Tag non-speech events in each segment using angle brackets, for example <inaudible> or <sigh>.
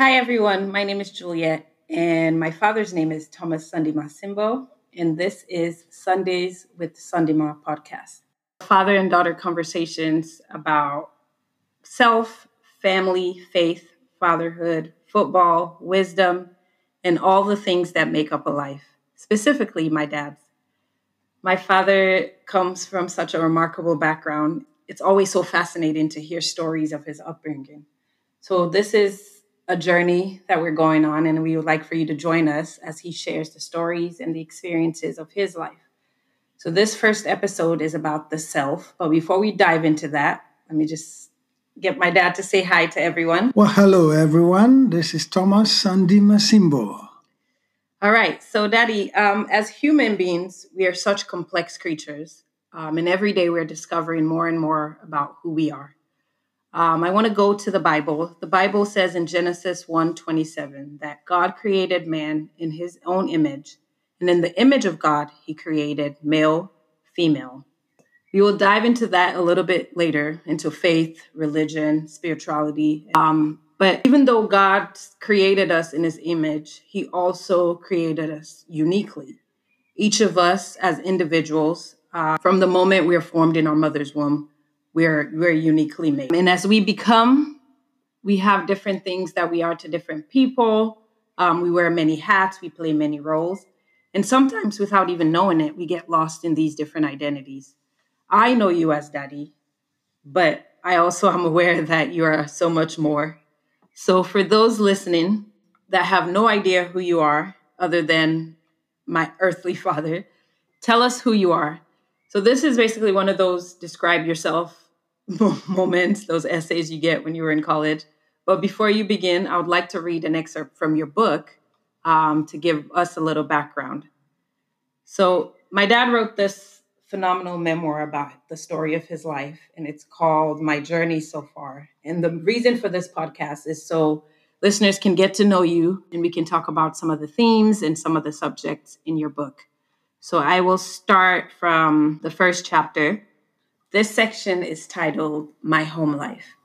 Hi, everyone. My name is Juliet, and my father's name is Thomas Sandima Simbo, and this is Sundays with Sandima podcast. Father and daughter conversations about self, family, faith, fatherhood, football, wisdom, and all the things that make up a life, specifically my dad's. My father comes from such a remarkable background. It's always so fascinating to hear stories of his upbringing. So, this is a journey that we're going on, and we would like for you to join us as he shares the stories and the experiences of his life. So, this first episode is about the self. But before we dive into that, let me just get my dad to say hi to everyone. Well, hello, everyone. This is Thomas Sandima Simbo. All right. So, Daddy, um, as human beings, we are such complex creatures. Um, and every day we're discovering more and more about who we are. Um, I want to go to the Bible. The Bible says in Genesis 1 27 that God created man in his own image. And in the image of God, he created male, female. We will dive into that a little bit later into faith, religion, spirituality. Um, but even though God created us in his image, he also created us uniquely. Each of us as individuals, uh, from the moment we are formed in our mother's womb, we're, we're uniquely made. And as we become, we have different things that we are to different people. Um, we wear many hats, we play many roles. And sometimes, without even knowing it, we get lost in these different identities. I know you as daddy, but I also am aware that you are so much more. So, for those listening that have no idea who you are, other than my earthly <laughs> father, tell us who you are. So, this is basically one of those describe yourself <laughs> moments, those essays you get when you were in college. But before you begin, I would like to read an excerpt from your book um, to give us a little background. So, my dad wrote this phenomenal memoir about the story of his life, and it's called My Journey So Far. And the reason for this podcast is so listeners can get to know you and we can talk about some of the themes and some of the subjects in your book. So I will start from the first chapter. This section is titled My Home Life.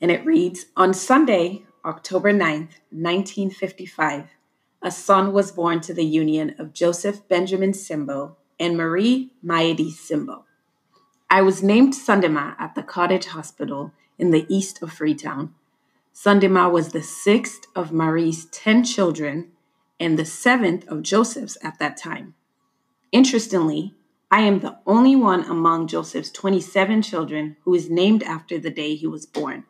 And it reads On Sunday, October 9th, 1955, a son was born to the union of Joseph Benjamin Simbo and Marie Maedi Simbo. I was named Sandima at the Cottage Hospital in the east of Freetown. Sandima was the sixth of Marie's 10 children and the seventh of Joseph's at that time. Interestingly, I am the only one among Joseph's 27 children who is named after the day he was born.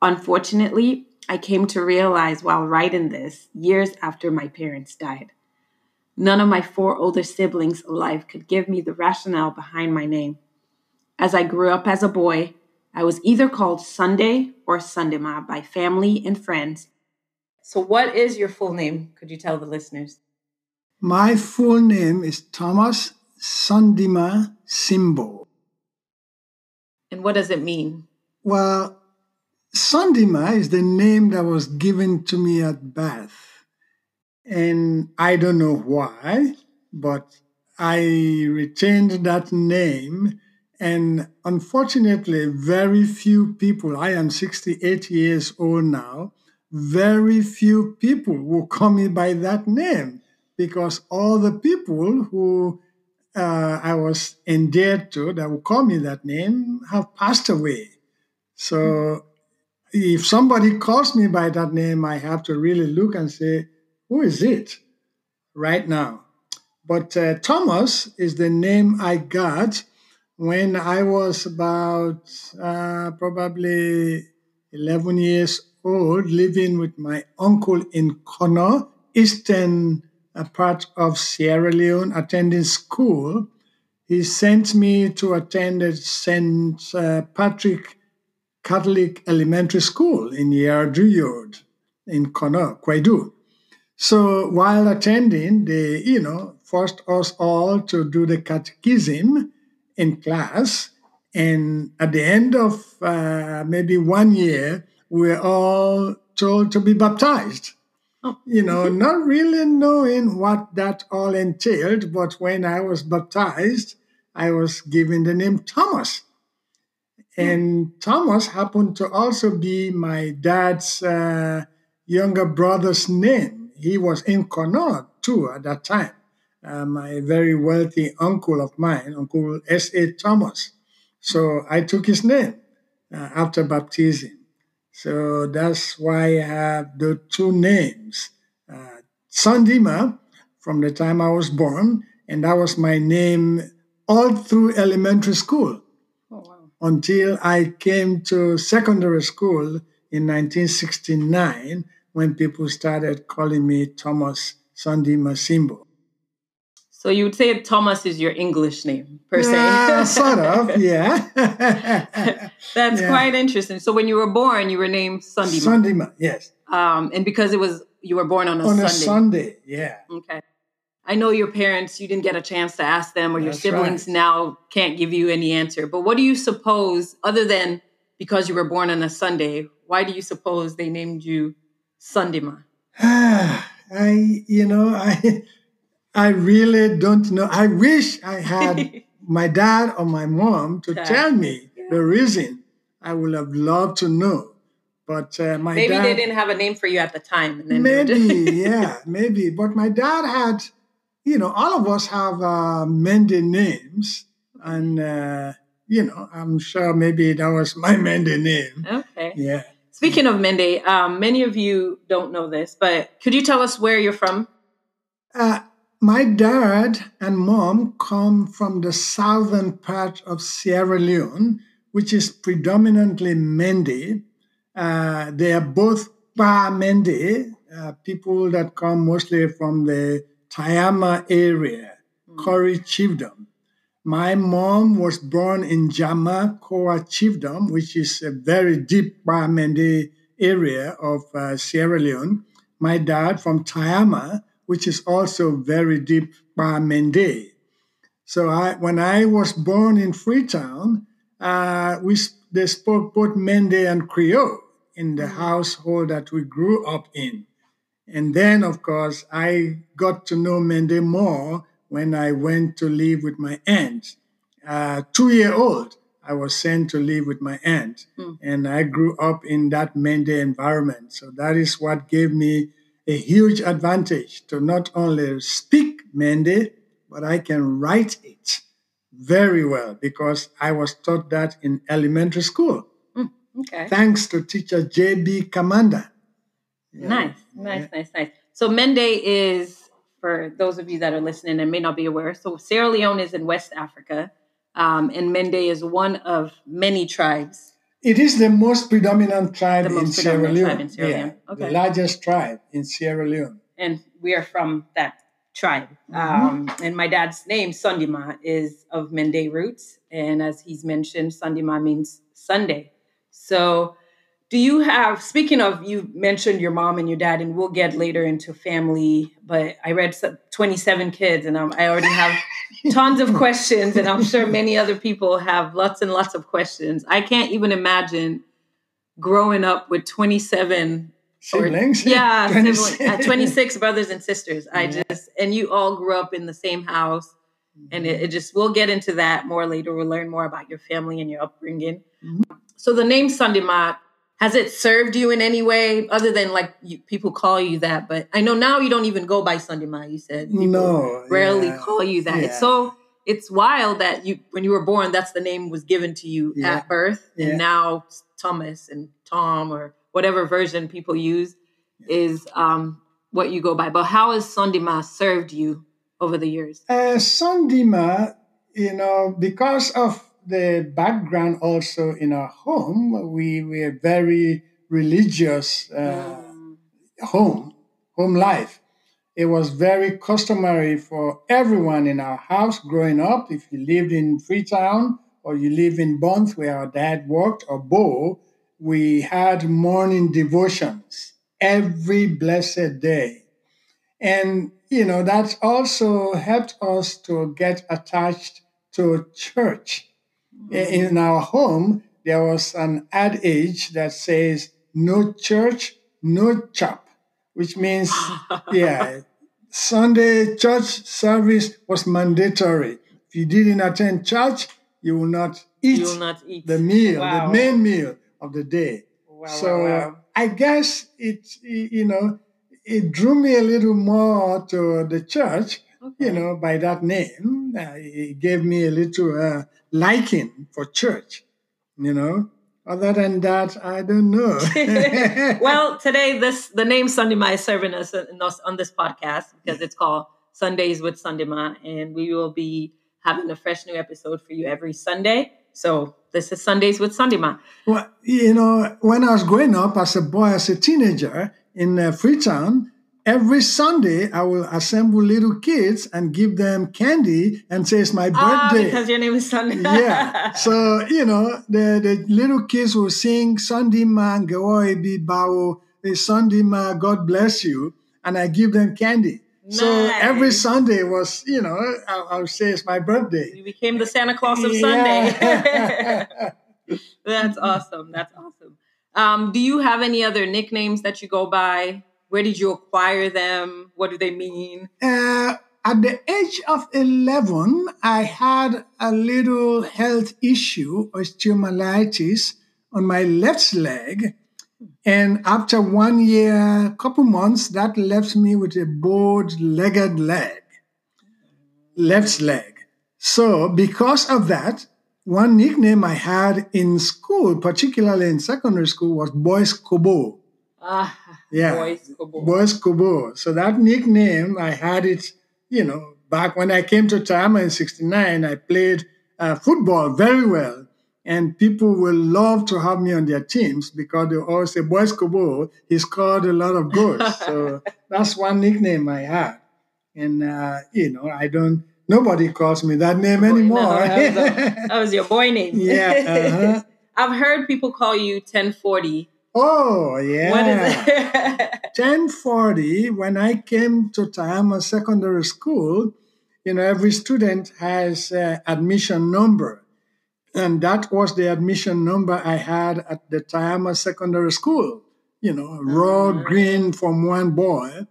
Unfortunately, I came to realize while writing this years after my parents died. None of my four older siblings alive could give me the rationale behind my name. As I grew up as a boy, I was either called Sunday or Sandima by family and friends. So, what is your full name? Could you tell the listeners? My full name is Thomas Sandima Simbo. And what does it mean? Well, Sandima is the name that was given to me at birth. And I don't know why, but I retained that name. And unfortunately, very few people, I am 68 years old now, very few people will call me by that name because all the people who uh, I was endeared to that would call me that name have passed away. So if somebody calls me by that name, I have to really look and say, who is it right now? But uh, Thomas is the name I got when I was about uh, probably 11 years old, living with my uncle in Kono, eastern uh, part of Sierra Leone, attending school. He sent me to attend St. Uh, Patrick Catholic Elementary School in Yarduyod in Kono, Koidu. So while attending, they, you know, forced us all to do the catechism in class. And at the end of uh, maybe one year, we we're all told to be baptized. You know, not really knowing what that all entailed, but when I was baptized, I was given the name Thomas. And Thomas happened to also be my dad's uh, younger brother's name. He was in Kono too at that time. Uh, my very wealthy uncle of mine, Uncle S.A. Thomas. So I took his name uh, after baptism. So that's why I have the two names. Uh, Sandima, from the time I was born, and that was my name all through elementary school oh, wow. until I came to secondary school in 1969 when people started calling me Thomas Sandima Simbo. So you would say Thomas is your English name, per se. Yeah, <laughs> sort of, yeah. <laughs> That's yeah. quite interesting. So when you were born, you were named Sunday. Sandima, yes. Um, and because it was you were born on a on Sunday. a Sunday, yeah. Okay. I know your parents, you didn't get a chance to ask them, or your That's siblings right. now can't give you any answer. But what do you suppose, other than because you were born on a Sunday, why do you suppose they named you Sandima? <sighs> I, you know, <laughs> I I really don't know. I wish I had <laughs> my dad or my mom to tell me yeah. the reason. I would have loved to know. But uh, my maybe dad, they didn't have a name for you at the time. maybe, <laughs> yeah, maybe. But my dad had, you know, all of us have uh, Mende names, and uh, you know, I'm sure maybe that was <laughs> my Mende name. Okay. Yeah. Speaking of Mende, um, many of you don't know this, but could you tell us where you're from? Uh, my dad and mom come from the southern part of Sierra Leone, which is predominantly Mende. Uh, they are both Pa Mende, uh, people that come mostly from the Tayama area, mm. Kori chiefdom. My mom was born in Jama Koa chiefdom, which is a very deep Pa Mende area of uh, Sierra Leone. My dad from Tayama, which is also very deep by Mende. So I, when I was born in Freetown, uh, we they spoke both Mende and Creole in the mm. household that we grew up in. And then, of course, I got to know Mende more when I went to live with my aunt. Uh, two year old, I was sent to live with my aunt, mm. and I grew up in that Mende environment. So that is what gave me a huge advantage to not only speak Mende, but I can write it very well because I was taught that in elementary school. Mm, okay. Thanks to teacher J.B. Kamanda. Yeah. Nice, nice, yeah. nice, nice. So Mende is, for those of you that are listening and may not be aware, so Sierra Leone is in West Africa, um, and Mende is one of many tribes it is the most predominant tribe, in, most Sierra predominant tribe in Sierra Leone. Yeah, okay. The largest tribe in Sierra Leone. And we are from that tribe. Mm-hmm. Um, and my dad's name, Sandima, is of Mende roots. And as he's mentioned, Sandima means Sunday. So do you have, speaking of, you mentioned your mom and your dad, and we'll get later into family, but I read 27 kids and I already have <laughs> tons of questions, and I'm sure many other people have lots and lots of questions. I can't even imagine growing up with 27 siblings. Or, yeah, <laughs> 26. Uh, 26 brothers and sisters. I just, and you all grew up in the same house. And it, it, just, we'll get into that more later. We'll learn more about your family and your upbringing. Mm-hmm. So the name Sandimat has it served you in any way other than like you, people call you that? But I know now you don't even go by Sandima. You said people no, rarely yeah. call you that. Yeah. It's so it's wild that you when you were born, that's the name was given to you yeah. at birth, and now Thomas and Tom or whatever version people use is um, what you go by. But how has Sandima served you over the years? Uh, Sandima, you know, because of the background also in our home, we were very religious uh, mm. home, home life. It was very customary for everyone in our house growing up. If you lived in Freetown or you live in Bonthe, where our dad worked, or Bo, we had morning devotions every blessed day. And, you know, that also helped us to get attached to church Eh, in our home, there was an adage that says, no church, no chop, which means, <laughs> yeah, Sunday church service was mandatory. If you didn't attend church, you will not eat, will not eat. the meal, wow. the main meal of the day. Wow, so wow, wow. I guess it, you know, it drew me a little more to the church, Okay. you know, by that name. Uh, it gave me a little uh, liking for church, you know. Other than that, I don't know. <laughs> well, today this the name Sandima is serving us on this podcast because it's called Sundays with Sandima, and we will be having a fresh new episode for you every Sunday. So this is Sundays with Sandima. Well, you know, when I was growing up as a boy, as a teenager in uh, Freetown, every Sunday I will assemble little kids and give them candy and say it's my Ah, birthday. because your name is Sunday. <laughs> yeah. So, you know, the, the little kids will sing Sunday man, Gawoi Bi Bao, eh, Sunday ma, God bless you. And I give them candy. So every Sunday was, you know, I, I would say it's my birthday. you became the Santa Claus of Sunday. <laughs> <laughs> That's awesome. That's awesome. Um, do you have any other nicknames that you go by? Where did you acquire them? What do they mean? Uh, at the age of 11, I had a little health issue, osteomyelitis, on my left leg. And after one year, couple months, that left me with a bow-legged leg, left leg. So because of that, one nickname I had in school, particularly in secondary school, was Boys Kobo. Ah, Yeah. boys. Kobo. Boys Kobo. So that nickname, I had it, you know, back when I came to Tayama in 69, I played uh, football very well. And people will love to have me on their teams because they always say, Boys Kobo, he scored a lot of goals. <laughs> so that's one nickname I had. And, uh, you know, I don't, nobody calls me that name Boy, no, anymore. that, was a- <laughs> that was your boy name. yeah. Uh-huh. <laughs> I've heard people call you 1040. Oh, yeah. What is it? <laughs> 1040, when I came to Tayama Secondary School, you know, every student has uh, admission number. And that was the admission number I had at the Tayama Secondary School, you know, raw Ah. green from one boy.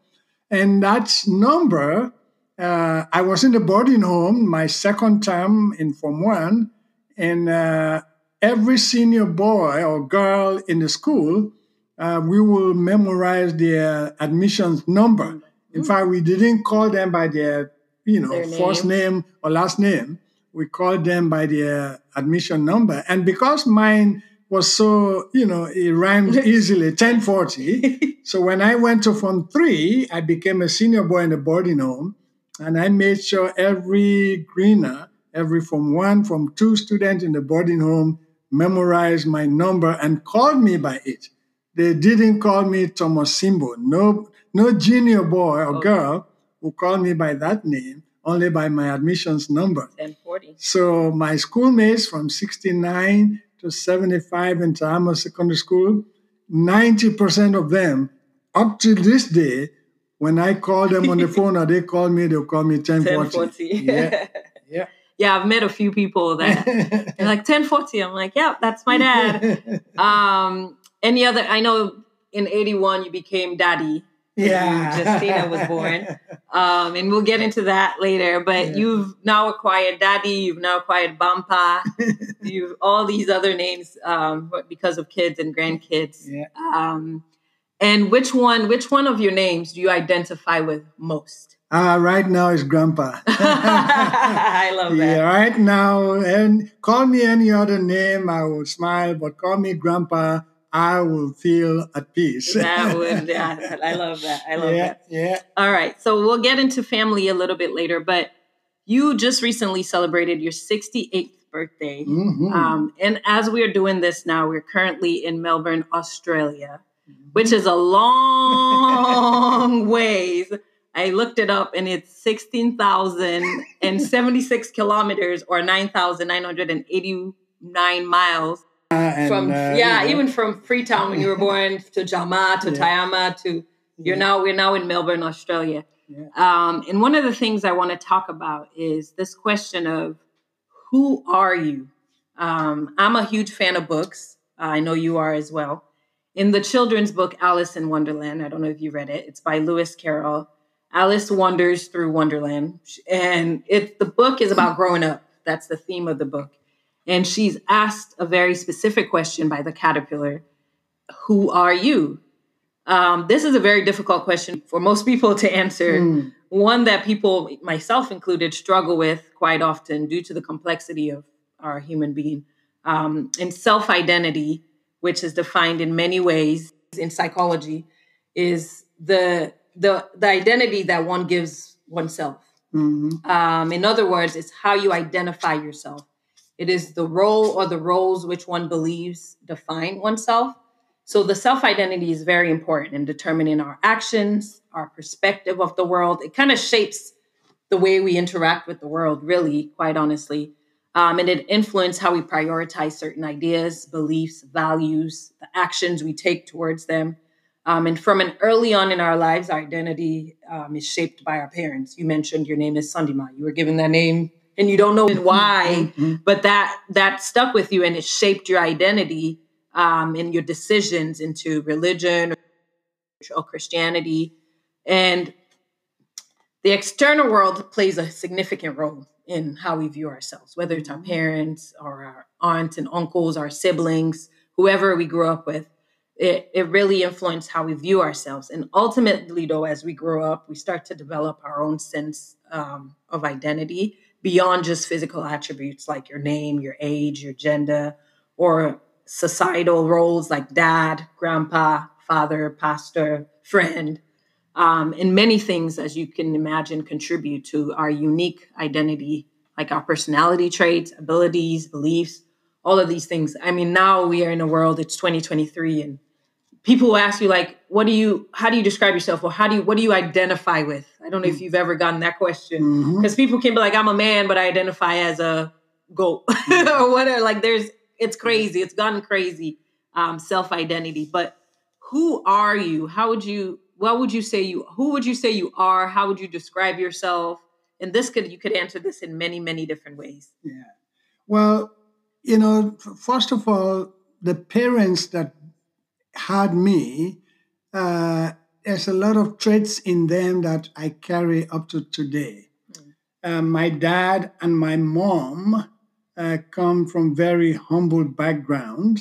And that number, uh, I was in the boarding home my second term in Form 1, and uh, every senior boy or girl in the school, uh, we will memorize their admissions number. In fact, we didn't call them by their, you know, Their first name or last name. We called them by their admission number. And because mine was so, you know, it rhymed <laughs> easily, 1040. so when I went to Form 3, I became a senior boy in the boarding home. And I made sure every greener, every Form 1, Form 2 student in the boarding home memorized my number and called me by it. They didn't call me Thomas Simbo. No, no junior boy or Okay. girl who called me by that name, only by my admissions number. 1040. So my schoolmates from 69 to 75 in Tayama Secondary School, 90% of them, up to this day, when I call them on the <laughs> phone or they call me, they'll call me 1040. 1040. Yeah, <laughs> yeah. Yeah, I've met a few people that <laughs> they're like 1040. I'm like, yeah, that's my dad. <laughs> Um, any other? I know in '81 you became daddy. yeah. Justina was born. <laughs> Um, and we'll get into that later. But Yeah. you've now acquired daddy. You've now acquired Bampa. you've all these other names um, because of kids and grandkids. Yeah. Um, and which one? Which one of your names do you identify with most? Uh, right now is Grandpa. Love that. Yeah, right now, and call me any other name, I will smile, but call me Grandpa, I will feel at peace. That would, <laughs> yeah, I love that. I love yeah, that. yeah. All right. So we'll get into family a little bit later, but you just recently celebrated your 68th birthday. Mhm. Um, and as we are doing this now, we're currently in Melbourne, Australia, which is a long <laughs> ways. I looked it up and it's 16,076 <laughs> kilometers or 9,989 miles Uh, and, from uh, yeah, you know, even from Freetown when you were born <laughs> to Jama to Yeah. Tayama to you're yeah, now we're now in Melbourne, Australia. Yeah. Um, and one of the things I want to talk about is this question of who are you? Um, I'm a huge fan of books. I know you are as well. In the children's book Alice in Wonderland, I don't know if you read it. It's by Lewis Carroll. Alice wanders through Wonderland, and it the book is about growing up. That's the theme of the book. And she's asked a very specific question by the caterpillar who are you? Um, this is a very difficult question for most people to answer. Mm. One that people, myself included, struggle with quite often due to the complexity of our human being. Um, and self identity, which is defined in many ways in psychology, is the the the identity that one gives oneself. Mm-hmm. Um, in other words, it's how you identify yourself. It is the role or the roles which one believes define oneself. So the self identity is very important in determining our actions, our perspective of the world. It kind of shapes the way we interact with the world, really, quite honestly. Um, and it influences how we prioritize certain ideas, beliefs, values, the actions we take towards them. Um, and from an early on in our lives, our identity um, is shaped by our parents. You mentioned your name is Sandima. You were given that name and you don't know why, mm-hmm. but that that stuck with you and it shaped your identity um, and your decisions into religion or Christianity. And the external world plays a significant role in how we view ourselves, whether it's our mm-hmm. parents or our aunts and uncles, our siblings, whoever we grew up with it, it really influenced how we view ourselves. And ultimately, though, as we grow up, we start to develop our own sense um, of identity beyond just physical attributes like your name, your age, your gender, or societal roles like dad, grandpa, father, pastor, friend. Um, and many things, as you can imagine, contribute to our unique identity, like our personality traits, abilities, beliefs, all of these things. I mean, now we are in a world, it's 2023, and people will ask you like what do you how do you describe yourself? Or how do you what do you identify with? I don't know if mm. you've ever gotten that question. Because mm-hmm. people can be like i'm a man but i identify as a goat. <laughs> Mm-hmm. or whatever like there's it's crazy. It's gotten crazy um, self-identity. But who are you? How would you what would you say you who would you say you are? How would you describe yourself? And this could you could answer this in many many different ways. Yeah. Well you know first of all the parents that had me, uh, there's a lot of traits in them that I carry up to today. Mm. Uh, my dad and my mom uh, come from very humble background,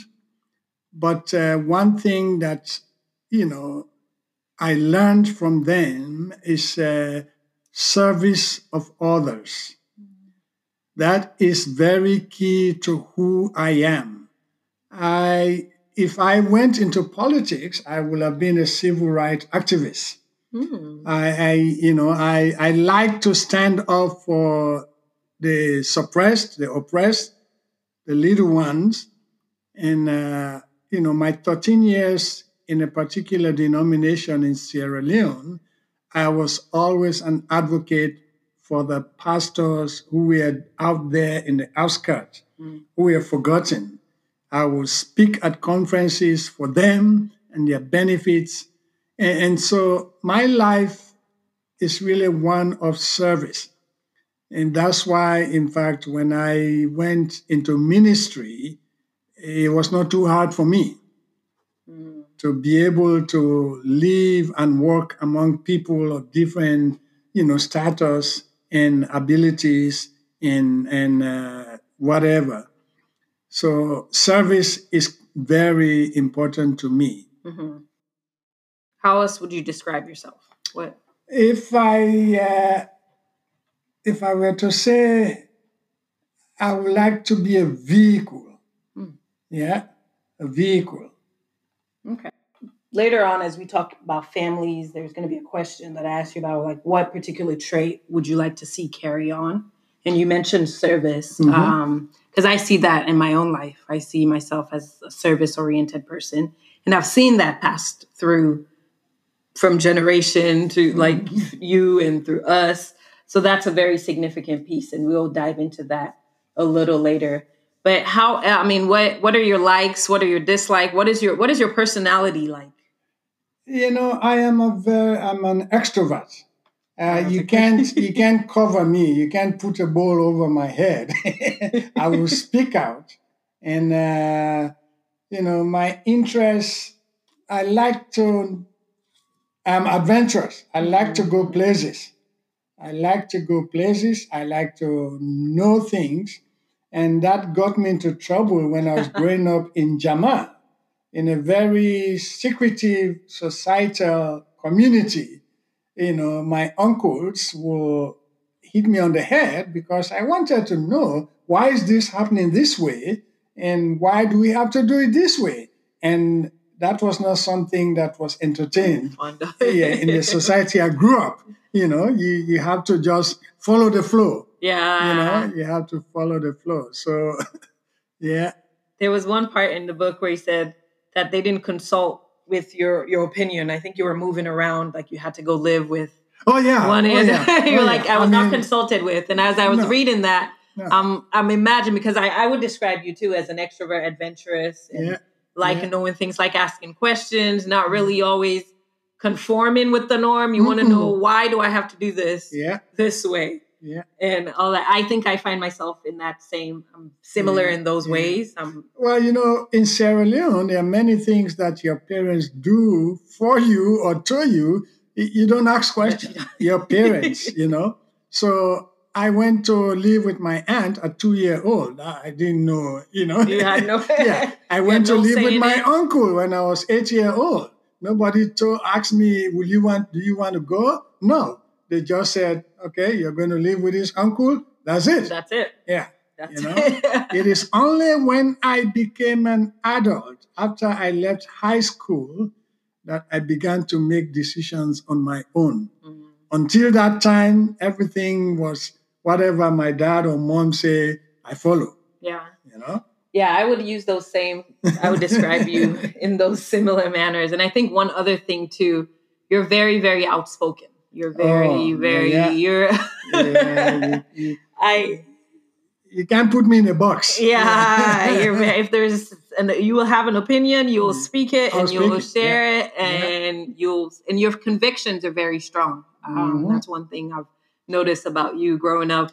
but uh, one thing that you know I learned from them is uh, service of others. Mm. That is very key to who I am. I if I went into politics, I would have been a civil rights activist. Mm. I, I, you know, I, I like to stand up for the suppressed, the oppressed, the little ones. And, uh, you know, my 13 years in a particular denomination in Sierra Leone, I was always an advocate for the pastors who were out there in the outskirts, mm. who were forgotten I will speak at conferences for them and their benefits. And, and so my life is really one of service. And that's why, in fact, when I went into ministry, it was not too hard for me mm. to be able to live and work among people of different, you know, status and abilities and and uh, whatever. So service is very important to me. Mm-hmm. How else would you describe yourself? What if I uh, if I were to say I would like to be a vehicle? Mm. Yeah, a vehicle. Okay. Later on, as we talk about families, there's going to be a question that I ask you about, like, what particular trait would you like to see carry on? And you mentioned service. Mm-hmm. Um, because I see that in my own life. I see myself as a service oriented person. And I've seen that passed through from generation to like mm-hmm. you and through us. So that's a very significant piece. And we'll dive into that a little later. But how I mean, what what are your likes? What are your dislikes? What is your what is your personality like? You know, I am a very I'm an extrovert. Uh, you can't you can't cover me. You can't put a ball over my head. <laughs> I will speak out, and uh, you know my interests. I like to. I'm adventurous. I like to go places. I like to go places. I like to know things, and that got me into trouble when I was <laughs> growing up in Jama. in a very secretive societal community, you know, my uncles will hit me on the head because I wanted to know why is this happening this way and why do we have to do it this way? And that was not something that was entertained <laughs> yeah, in the society I grew up. You know, you, you have to just follow the flow. Yeah. You know, you have to follow the flow. So, <laughs> yeah. There was one part in the book where he said that they didn't consult with your your opinion. I think you were moving around, like you had to go live with. Oh yeah. One oh, yeah. <laughs> You're oh, like yeah. I was I mean, not consulted with, and as I was no, reading that, no. um, I'm imagining because I I would describe you too as an extrovert, adventurous, and yeah like knowing things like asking questions, not mm-hmm. really always conforming with the norm. You mm-hmm. want to know why do I have to do this yeah. this way? Yeah. And all that. I think I find myself in that same, I'm similar yeah. in those yeah. ways. Um, well, you know, in Sierra Leone, there are many things that your parents do for you or to you. You don't ask <laughs> questions. your parents, you know. So I went to live with my aunt at two year old. I didn't know, you know. You had no. <laughs> yeah, I <laughs> went to no live with my it. uncle when I was eight year old. Nobody told asked me, "Will you want? Do you want to go?" No, they just said, "Okay, you're going to live with his uncle. That's it. That's it." Yeah. That's you know, it. <laughs> it is only when I became an adult, after I left high school, that I began to make decisions on my own. Mm-hmm. Until that time, everything was whatever my dad or mom say, I follow. Yeah. You know? Yeah, I would use those same, I would describe you <laughs> in those similar manners. And I think one other thing too, you're very, very outspoken. You're very, oh, very, yeah. you're, yeah, you, you, <laughs> I, you can't put me in a box. Yeah, <laughs> if there's and you will have an opinion, you will mm. speak it I'll and you will share yeah. it, and you'll and your convictions are very strong. Um, mm-hmm. That's one thing I've noticed about you growing up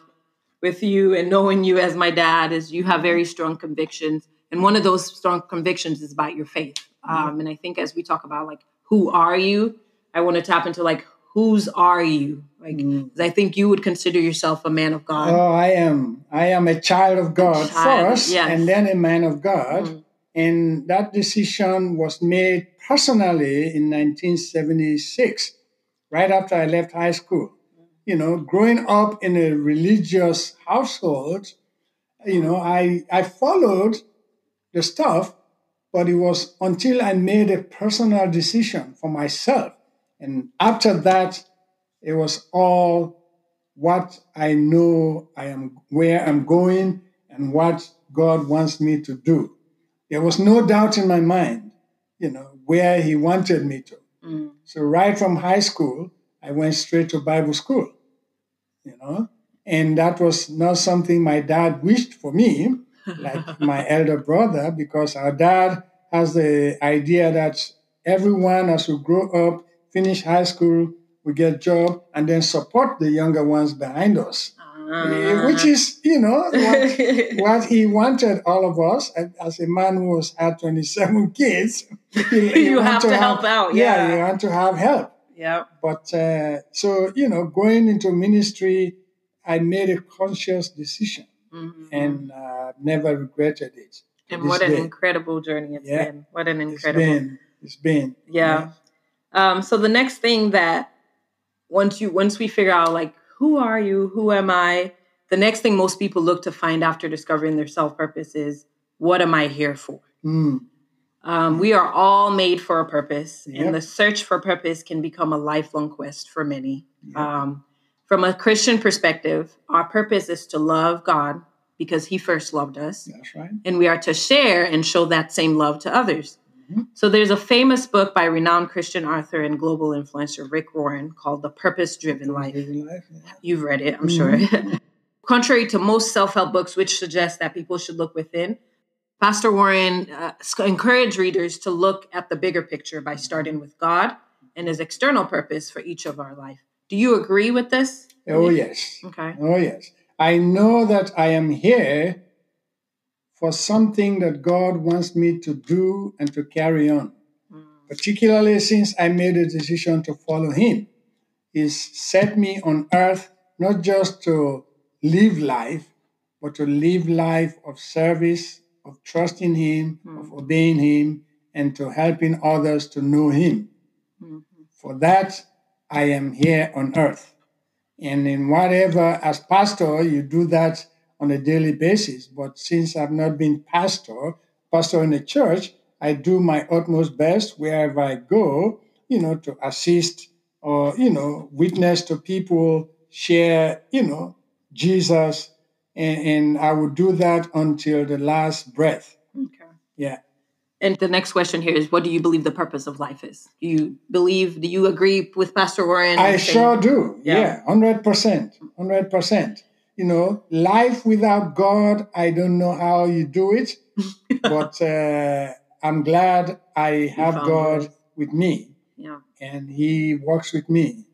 with you and knowing you as my dad is you have very strong convictions and one of those strong convictions is about your faith mm-hmm. um, and i think as we talk about like who are you i want to tap into like whose are you like mm. i think you would consider yourself a man of god oh i am i am a child of god child, first yes. and then a man of god mm. and that decision was made personally in 1976 right after i left high school you know, growing up in a religious household, you know, I, I followed the stuff, but it was until I made a personal decision for myself. And after that, it was all what I know I am, where I'm going, and what God wants me to do. There was no doubt in my mind, you know, where He wanted me to. Mm. So, right from high school, I went straight to Bible school you know. And that was not something my dad wished for me, <laughs> like my elder brother, because our dad has the idea that everyone, as we grow up, finish high school, we get job, and then support the younger ones behind us. Uh, which is, you know, <laughs> what, what, he wanted all of us as a man who has had 27 <laughs> kids. you have to, to help out. Yeah. yeah, you want to have help. Yeah. But uh, so, you know, going into ministry, I made a conscious decision mm-hmm. and uh, never regretted it. And what an day. incredible journey it's yeah. been. What an incredible. It's been. It's been yeah. yeah. Um, so the next thing that once you once we figure out like who are you, who am I, the next thing most people look to find after discovering their self purpose is what am I here for? Mm. Um, we are all made for a purpose, yep. and the search for purpose can become a lifelong quest for many. Yep. Um, from a Christian perspective, our purpose is to love God because He first loved us. That's right. And we are to share and show that same love to others. Mm-hmm. So there's a famous book by renowned Christian author and global influencer Rick Warren called The Purpose Driven Life. Life yeah. You've read it, I'm mm-hmm. sure. <laughs> Contrary to most self help books, which suggest that people should look within, Pastor Warren uh, encouraged readers to look at the bigger picture by starting with God and his external purpose for each of our life. Do you agree with this? Oh, yes. Okay. Oh, yes. I know that I am here for something that God wants me to do and to carry on, mm. particularly since I made a decision to follow Him. He's set me on earth not just to live life, but to live life of service of trusting Him, mm. of obeying Him, and to helping others to know Him. Mm-hmm. For that, I am here on earth. And in whatever, as pastor, you do that on a daily basis. But since I've not been pastor, pastor in a church, I do my utmost best wherever I go, you know, to assist or, you know, witness to people, share, you know, Jesus. And, and I would do that until the last breath. Okay. Yeah. And the next question here is what do you believe the purpose of life is? Do you believe, do you agree with Pastor Warren? I sure do. Yeah. yeah, 100%. 100%. You know, life without God, I don't know how you do it, <laughs> but uh, I'm glad I have God with me. Yeah. And He works with me.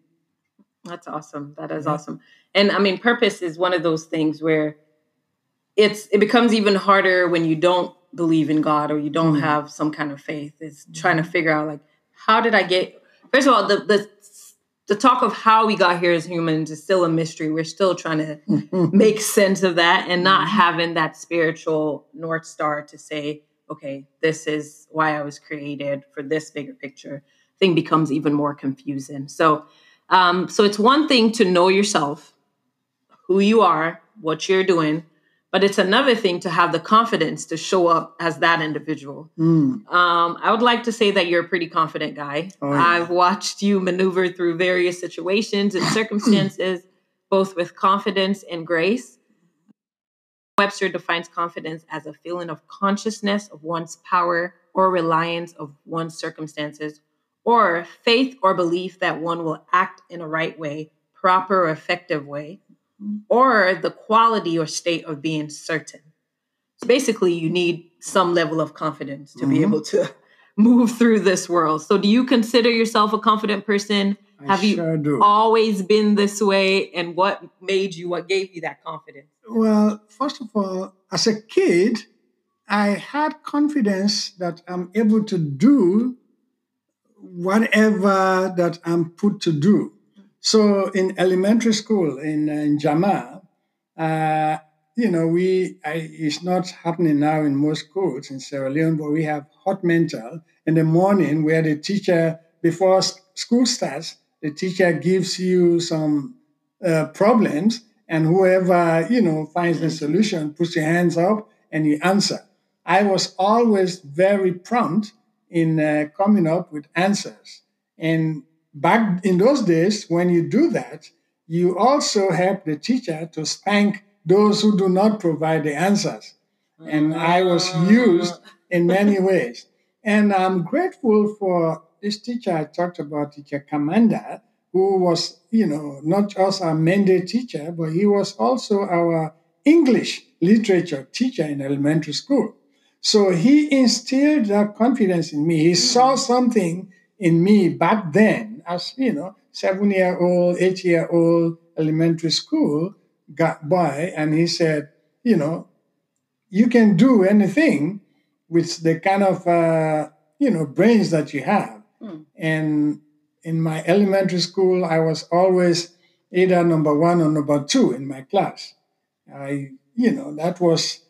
That's awesome. That is yeah. awesome. And I mean, purpose is one of those things where it's it becomes even harder when you don't believe in God or you don't mm. have some kind of faith. It's trying to figure out like how did I get first of all the the the talk of how we got here as humans is still a mystery. We're still trying to make sense of that and not mm-hmm. having that spiritual north star to say, okay, this is why I was created for this bigger picture. Thing becomes even more confusing. So, um, so it's one thing to know yourself, who you are, what you're doing, but it's another thing to have the confidence to show up as that individual. Mm. Um, I would like to say that you're a pretty confident guy. Oh, yeah. I've watched you maneuver through various situations and <clears throat> circumstances, both with confidence and grace. Webster defines confidence as a feeling of consciousness of one's power or reliance of one's circumstances, or faith or belief that one will act in a right way, proper or effective way, or the quality or state of being certain. So basically, you need some level of confidence to mm-hmm. be able to <laughs> move through this world. So, do you consider yourself a confident person? I Have you sure always been this way? And what made you, what gave you that confidence? Well, first of all, as a kid, I had confidence that I'm able to do whatever that I'm put to do. So in elementary school in, in Jama, uh, you know, we I, it's not happening now in most schools in Sierra Leone, but we have hot mental in the morning where the teacher, before school starts, the teacher gives you some uh, problems, and whoever you know finds the solution puts your hands up and you answer. I was always very prompt in uh, coming up with answers, and back in those days, when you do that, you also help the teacher to spank those who do not provide the answers. And I was ah. used in many ways. And I'm grateful for this teacher I talked about, Teacher Kamanda, who was, you know, not just our Mende teacher, but he was also our English literature teacher in elementary school. So he instilled that confidence in me. He saw hmm. something in me back then as you know, seven year old, eight year old elementary school got by and he said, you know, you can do anything with the kind of uh, you know brains that you have. Mm. And in my elementary school, I was always either number one or number two in my class. I, you know, that was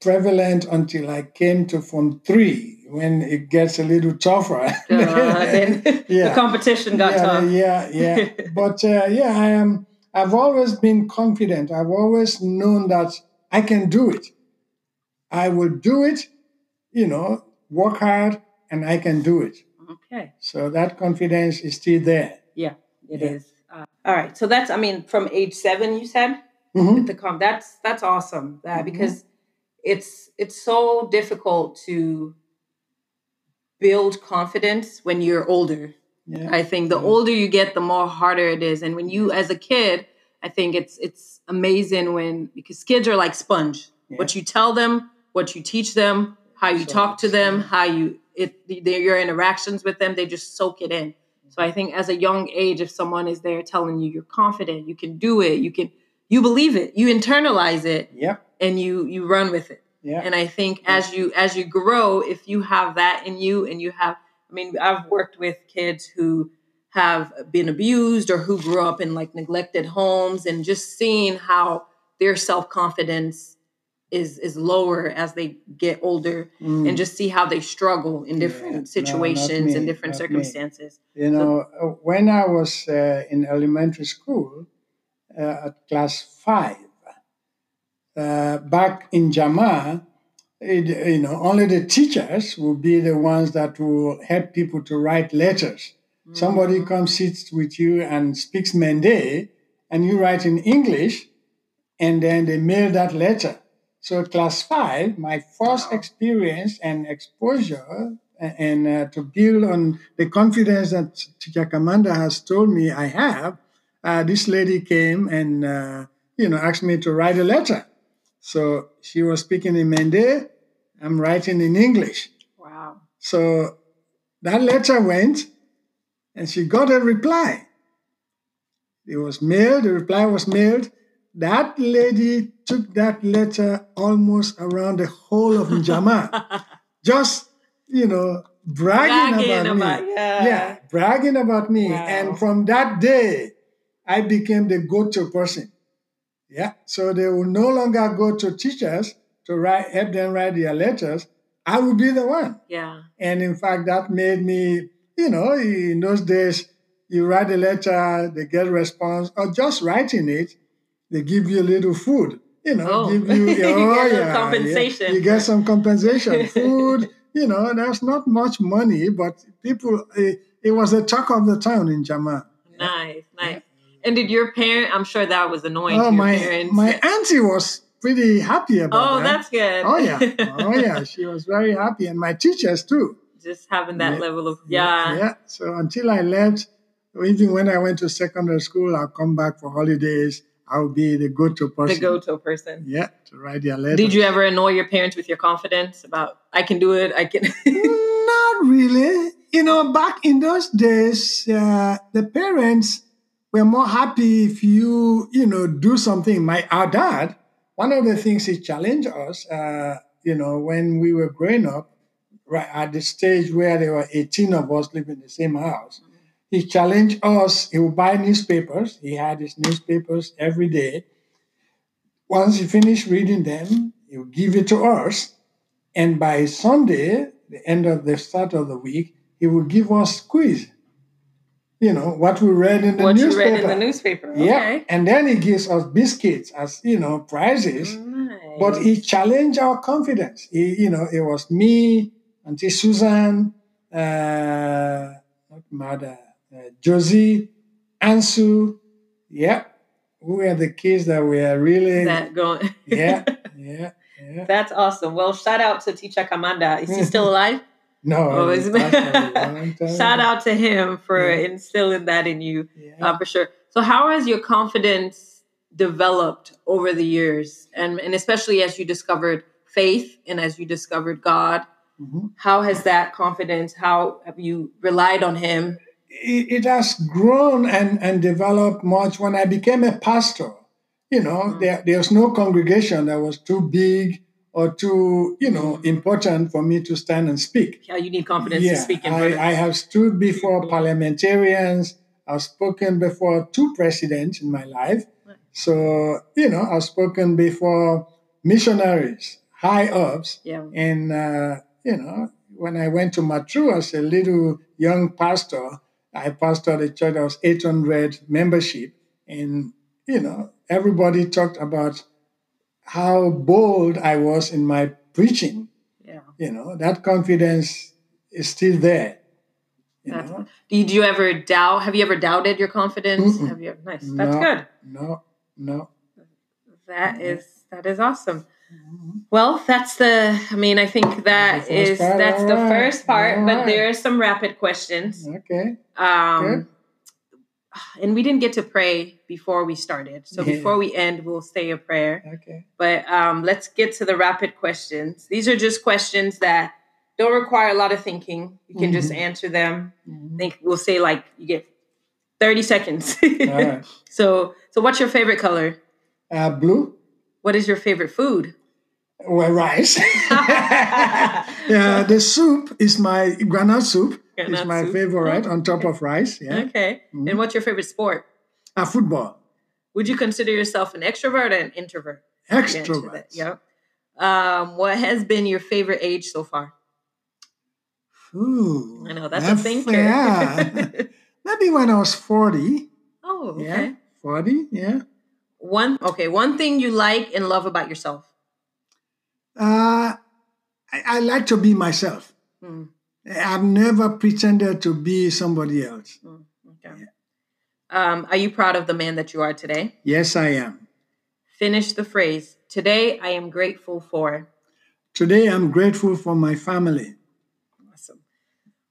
prevalent until I came to Form 3 when it gets a little tougher. <laughs> Uh, then <laughs> yeah. the competition got yeah, tough. Yeah, yeah. <laughs> but uh, yeah, I am. I've always been confident. I've always known that I can do it. I will do it. You know, work hard, and I can do it. Okay. So that confidence is still there. Yeah, it yeah. is. Uh, all right. So that's. I mean, from age seven, you said. Mm-hmm. The com. That's that's awesome. That mm-hmm. because it's it's so difficult to build confidence when you're older. Yeah. I think the yeah. older you get, the more harder it is. And when you, as a kid, I think it's it's amazing when because kids are like sponge. Yeah. What you tell them, what you teach them, how you so, talk to them, how you it your interactions with them, they just soak it in. So I think as a young age, if someone is there telling you you're confident, you can do it, you can you believe it, you internalize it, yeah, and you you run with it. Yeah. And I think as you as you grow, if you have that in you and you have I mean, I've worked with kids who have been abused or who grew up in like neglected homes and just seeing how their self-confidence is is lower as they get older Mm. and just see how they struggle in different no, not situations me, and different not me. circumstances. You know, uh, when I was uh, in elementary school uh, at class five, uh, back in Njama, it, you know, only the teachers will be the ones that will help people to write letters. Somebody comes, sits with you and speaks Mende, and you write in English, and then they mail that letter. So, class five, my first experience and exposure, and uh, to build on the confidence that Teacher Kamanda has told me I have, uh, this lady came and uh, you know asked me to write a letter. So she was speaking in Mende, I'm writing in English. Wow. So that letter went, and she got a reply. It was mailed, the reply was mailed. That lady took that letter almost around the whole of Njama, <laughs> just, you know, bragging, Bragging about, about- me. yeah. bragging about me. Wow. And from that day, I became the go to person. Yeah. So they will no longer go to teachers to write, help them write their letters. I will be the one. Yeah. And in fact, that made me, you know, in those days, you write a letter, they get a response, or just writing it, they give you a little food. You know, Oh. give you, <laughs> You get oh, yeah, compensation yeah. You get some compensation, <laughs> food. You know, there's not much money, but people, it, it was the talk of the town in Njama. Nice, nice. And did your parent? I'm sure that was annoying Oh, to your my parents. my auntie was pretty happy about it. oh, that. that's good. Oh yeah, <laughs> oh yeah, she was very happy, and my teachers too. Just having that Yeah. level of yeah. Yeah. So until I left, even when I went to secondary school, I'll come back for holidays. I'll be the go-to person. the go-to person. Yeah, to write their letters. Did you ever annoy your parents with your confidence about I can do it? I can. <laughs> Not really. You know, back in those days, uh, the parents were more happy if you, you know, do something. My our dad, one of the things he challenged us, uh, you know, when we were growing up, right at the stage where there were 18 of us living in the same house, he challenged us. He would buy newspapers. He had his newspapers every day. Once he finished reading them, he would give it to us. And by Sunday, the end of the start of the week, he would give us quiz. You know, what we read in the what newspaper. you read in the newspaper? Yeah. And then he gives us biscuits as, you know, prizes. Nice. But he challenged our confidence. He, you know, it was me, Auntie Susan, uh, not mother, uh, Josie, Ansu. Yeah. Who were the kids that were really, that going. yeah, <laughs> yeah, yeah. That's awesome. Well, shout out to Teacher Kamanda. Is he still <laughs> alive? No, it's is- passed away a long time Shout out to him for Yeah. instilling that in you, Yeah. uh, for sure. So, how has your confidence developed over the years, and and especially as you discovered faith and as you discovered God? Mhm. How has that confidence? How have you relied on Him? it, it has grown and, and developed much when I became a pastor. You know, Mm. there, there's no congregation that was too big or too, you know, important for me to stand and speak. Yeah, you need confidence to speak in I, I have stood before parliamentarians. I've spoken before two presidents in my life. So, you know, I've spoken before missionaries, high ups. Yeah. And, uh, you know, when I went to Matru as a little young pastor, I pastored a church that was 800 membership. And, you know, everybody talked about how bold I was in my preaching. Yeah. You know, that confidence is still there. You That's, know? did you ever doubt? Have you ever doubted your confidence? Mm-mm. Have you? Nice. That's No. good. No, no. That Mhm. is that is awesome. Well, that's the. I mean, I think that first is that's the first part. But alright. there are some rapid questions. Okay. Um, Good. And we didn't get to pray before we started. So Yeah. before we end, we'll say a prayer. Okay. But um, let's get to the rapid questions. These are just questions that don't require a lot of thinking. You can just Mhm. answer them. Mhm. think we'll say like you get 30 seconds. <laughs> All right. so so what's your favorite color? Uh, blue. What is your favorite food? Well, rice. <laughs> yeah, the soup is my groundnut soup. is my soup. favorite on top of rice. Yeah. Okay. Mhm. And what's your favorite sport? Uh, football. Would you consider yourself an extrovert or an introvert? Extrovert. Yep. Um, what has been your favorite age so far? Ooh, I know that's a thinker. Yeah. <laughs> Maybe when I was 40. oh, okay. Yeah. 40, yeah. One okay, one thing you like and love about yourself. Uh, I, I like to be myself. Hmm, I've never pretended to be somebody else. hmm, okay. Um, are you proud of the man that you are today? Yes, I am. Finish the phrase. Today I am grateful for. Today, I'm grateful for my family. Awesome.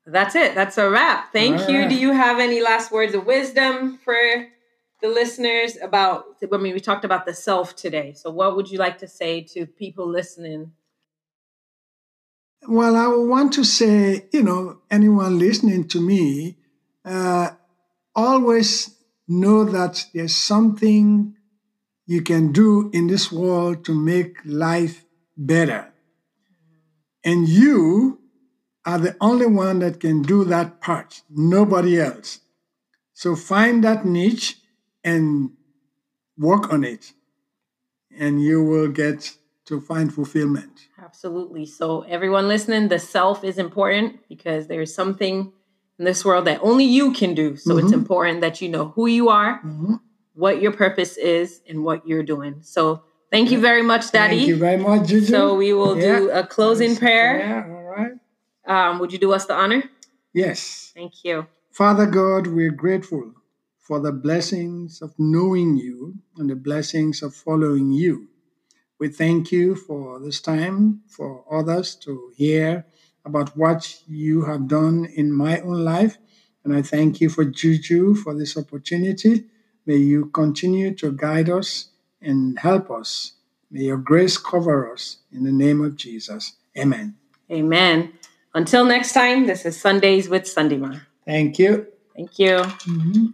That's it. That's a wrap. Thank All you. right. Do you have any last words of wisdom for the listeners about I mean we talked about the self today. So what would you like to say to people listening? Well, I want to say, you know, anyone listening to me, uh, always know that there's something you can do in this world to make life better. And you are the only one that can do that part, nobody else. So find that niche and work on it, and you will get to find fulfillment. Absolutely. So everyone listening, the self is important because there's something in this world that only you can do. So it's Mhm. important that you know who you are, Mhm. what your purpose is, and what you're doing. So thank you very much, Daddy. Thank you very much, Juju. So we will Yeah. do a closing prayer. Yeah, all right. Um, would you do us the honor? Yes. Thank you. Father God, we're grateful for the blessings of knowing you and the blessings of following you. We thank you for this time, for others to hear about what you have done in my own life. And I thank you for Juju for this opportunity. May you continue to guide us and help us. May your grace cover us in the name of Jesus. Amen. Amen. Until next time, this is Sundays with Sunday Sandima. Thank you. Thank you. Mhm.